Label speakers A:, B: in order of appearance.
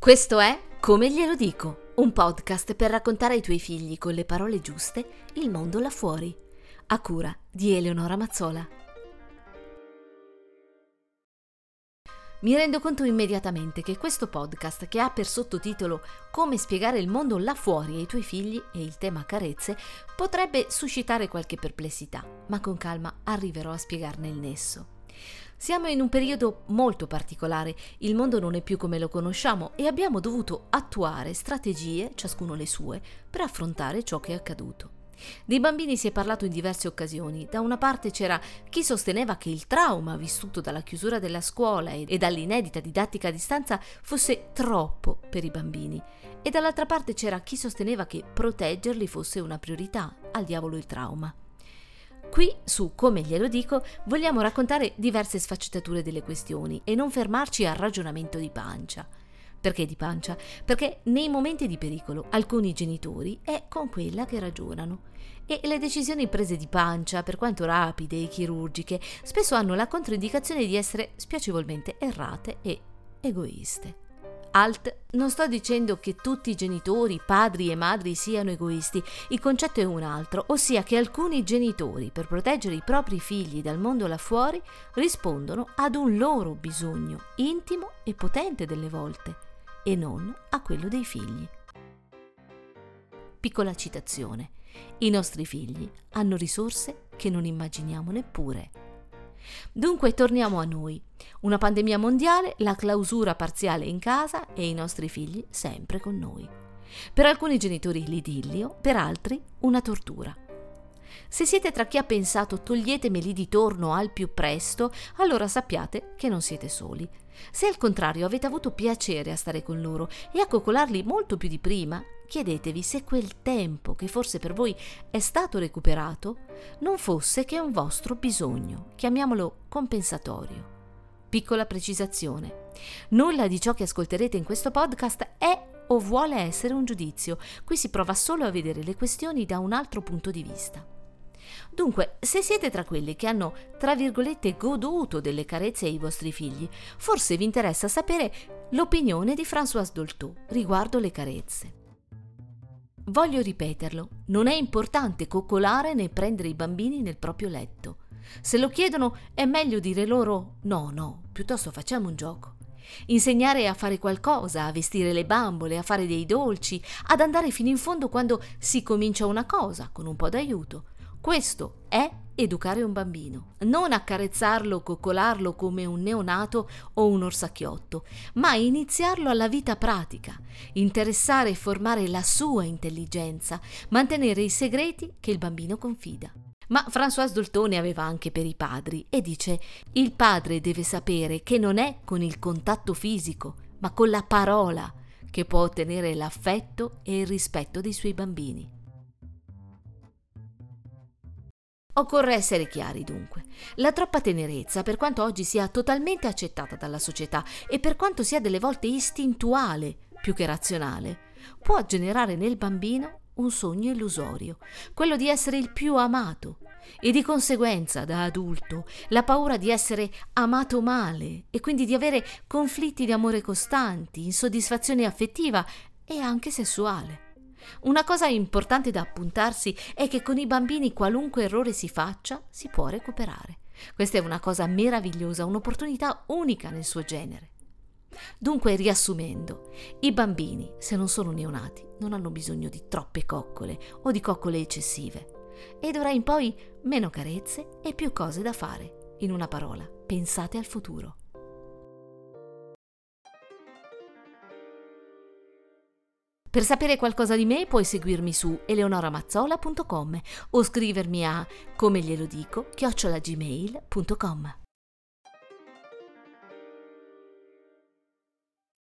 A: Questo è Come glielo dico, un podcast per raccontare ai tuoi figli con le parole giuste il mondo là fuori, a cura di Eleonora Mazzola. Mi rendo conto immediatamente che questo podcast, che ha per sottotitolo Come spiegare il mondo là fuori ai tuoi figli e il tema carezze, potrebbe suscitare qualche perplessità, ma con calma arriverò a spiegarne il nesso. Siamo in un periodo molto particolare, il mondo non è più come lo conosciamo e abbiamo dovuto attuare strategie, ciascuno le sue, per affrontare ciò che è accaduto. Dei bambini si è parlato in diverse occasioni. Da una parte c'era chi sosteneva che il trauma vissuto dalla chiusura della scuola e dall'inedita didattica a distanza fosse troppo per i bambini, e dall'altra parte c'era chi sosteneva che proteggerli fosse una priorità, al diavolo il trauma. Qui, su Come glielo dico, vogliamo raccontare diverse sfaccettature delle questioni e non fermarci al ragionamento di pancia. Perché di pancia? Perché nei momenti di pericolo alcuni genitori è con quella che ragionano. E le decisioni prese di pancia, per quanto rapide e chirurgiche, spesso hanno la controindicazione di essere spiacevolmente errate e egoiste. Alt, non sto dicendo che tutti i genitori, padri e madri siano egoisti, il concetto è un altro, ossia che alcuni genitori, per proteggere i propri figli dal mondo là fuori, rispondono ad un loro bisogno, intimo e potente delle volte, e non a quello dei figli. Piccola citazione. I nostri figli hanno risorse che non immaginiamo neppure. Dunque torniamo a noi. Una pandemia mondiale, la clausura parziale in casa e i nostri figli sempre con noi. Per alcuni genitori l'idillio, per altri una tortura. Se siete tra chi ha pensato toglietemeli di torno al più presto, allora sappiate che non siete soli. Se al contrario avete avuto piacere a stare con loro e a coccolarli molto più di prima, chiedetevi se quel tempo che forse per voi è stato recuperato non fosse che un vostro bisogno, chiamiamolo compensatorio. Piccola precisazione. Nulla di ciò che ascolterete in questo podcast è o vuole essere un giudizio. Qui si prova solo a vedere le questioni da un altro punto di vista. Dunque, se siete tra quelli che hanno, tra virgolette, goduto delle carezze ai vostri figli, forse vi interessa sapere l'opinione di Françoise Dolto riguardo le carezze. Voglio ripeterlo, non è importante coccolare né prendere i bambini nel proprio letto. Se lo chiedono è meglio dire loro no, no, piuttosto facciamo un gioco. Insegnare a fare qualcosa, a vestire le bambole, a fare dei dolci, ad andare fino in fondo quando si comincia una cosa, con un po' d'aiuto. Questo è educare un bambino, non accarezzarlo coccolarlo come un neonato o un orsacchiotto, ma iniziarlo alla vita pratica, interessare e formare la sua intelligenza, mantenere i segreti che il bambino confida. Ma Françoise Doltone aveva anche per i padri e dice: Il padre deve sapere che non è con il contatto fisico, ma con la parola che può ottenere l'affetto e il rispetto dei suoi bambini. Occorre essere chiari dunque. La troppa tenerezza, per quanto oggi sia totalmente accettata dalla società e per quanto sia delle volte istintuale più che razionale, può generare nel bambino un sogno illusorio, quello di essere il più amato e di conseguenza da adulto la paura di essere amato male e quindi di avere conflitti di amore costanti, insoddisfazione affettiva e anche sessuale. Una cosa importante da appuntarsi è che con i bambini qualunque errore si faccia si può recuperare. Questa è una cosa meravigliosa, un'opportunità unica nel suo genere. Dunque, riassumendo, i bambini, se non sono neonati, non hanno bisogno di troppe coccole o di coccole eccessive. E d'ora in poi meno carezze e più cose da fare. In una parola, pensate al futuro. Per sapere qualcosa di me puoi seguirmi su eleonoramazzola.com o scrivermi a come glielo dico chiocciolagmail.com.